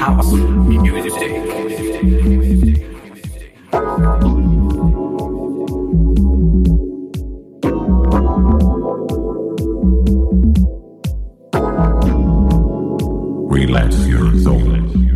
House music. Relax your soul.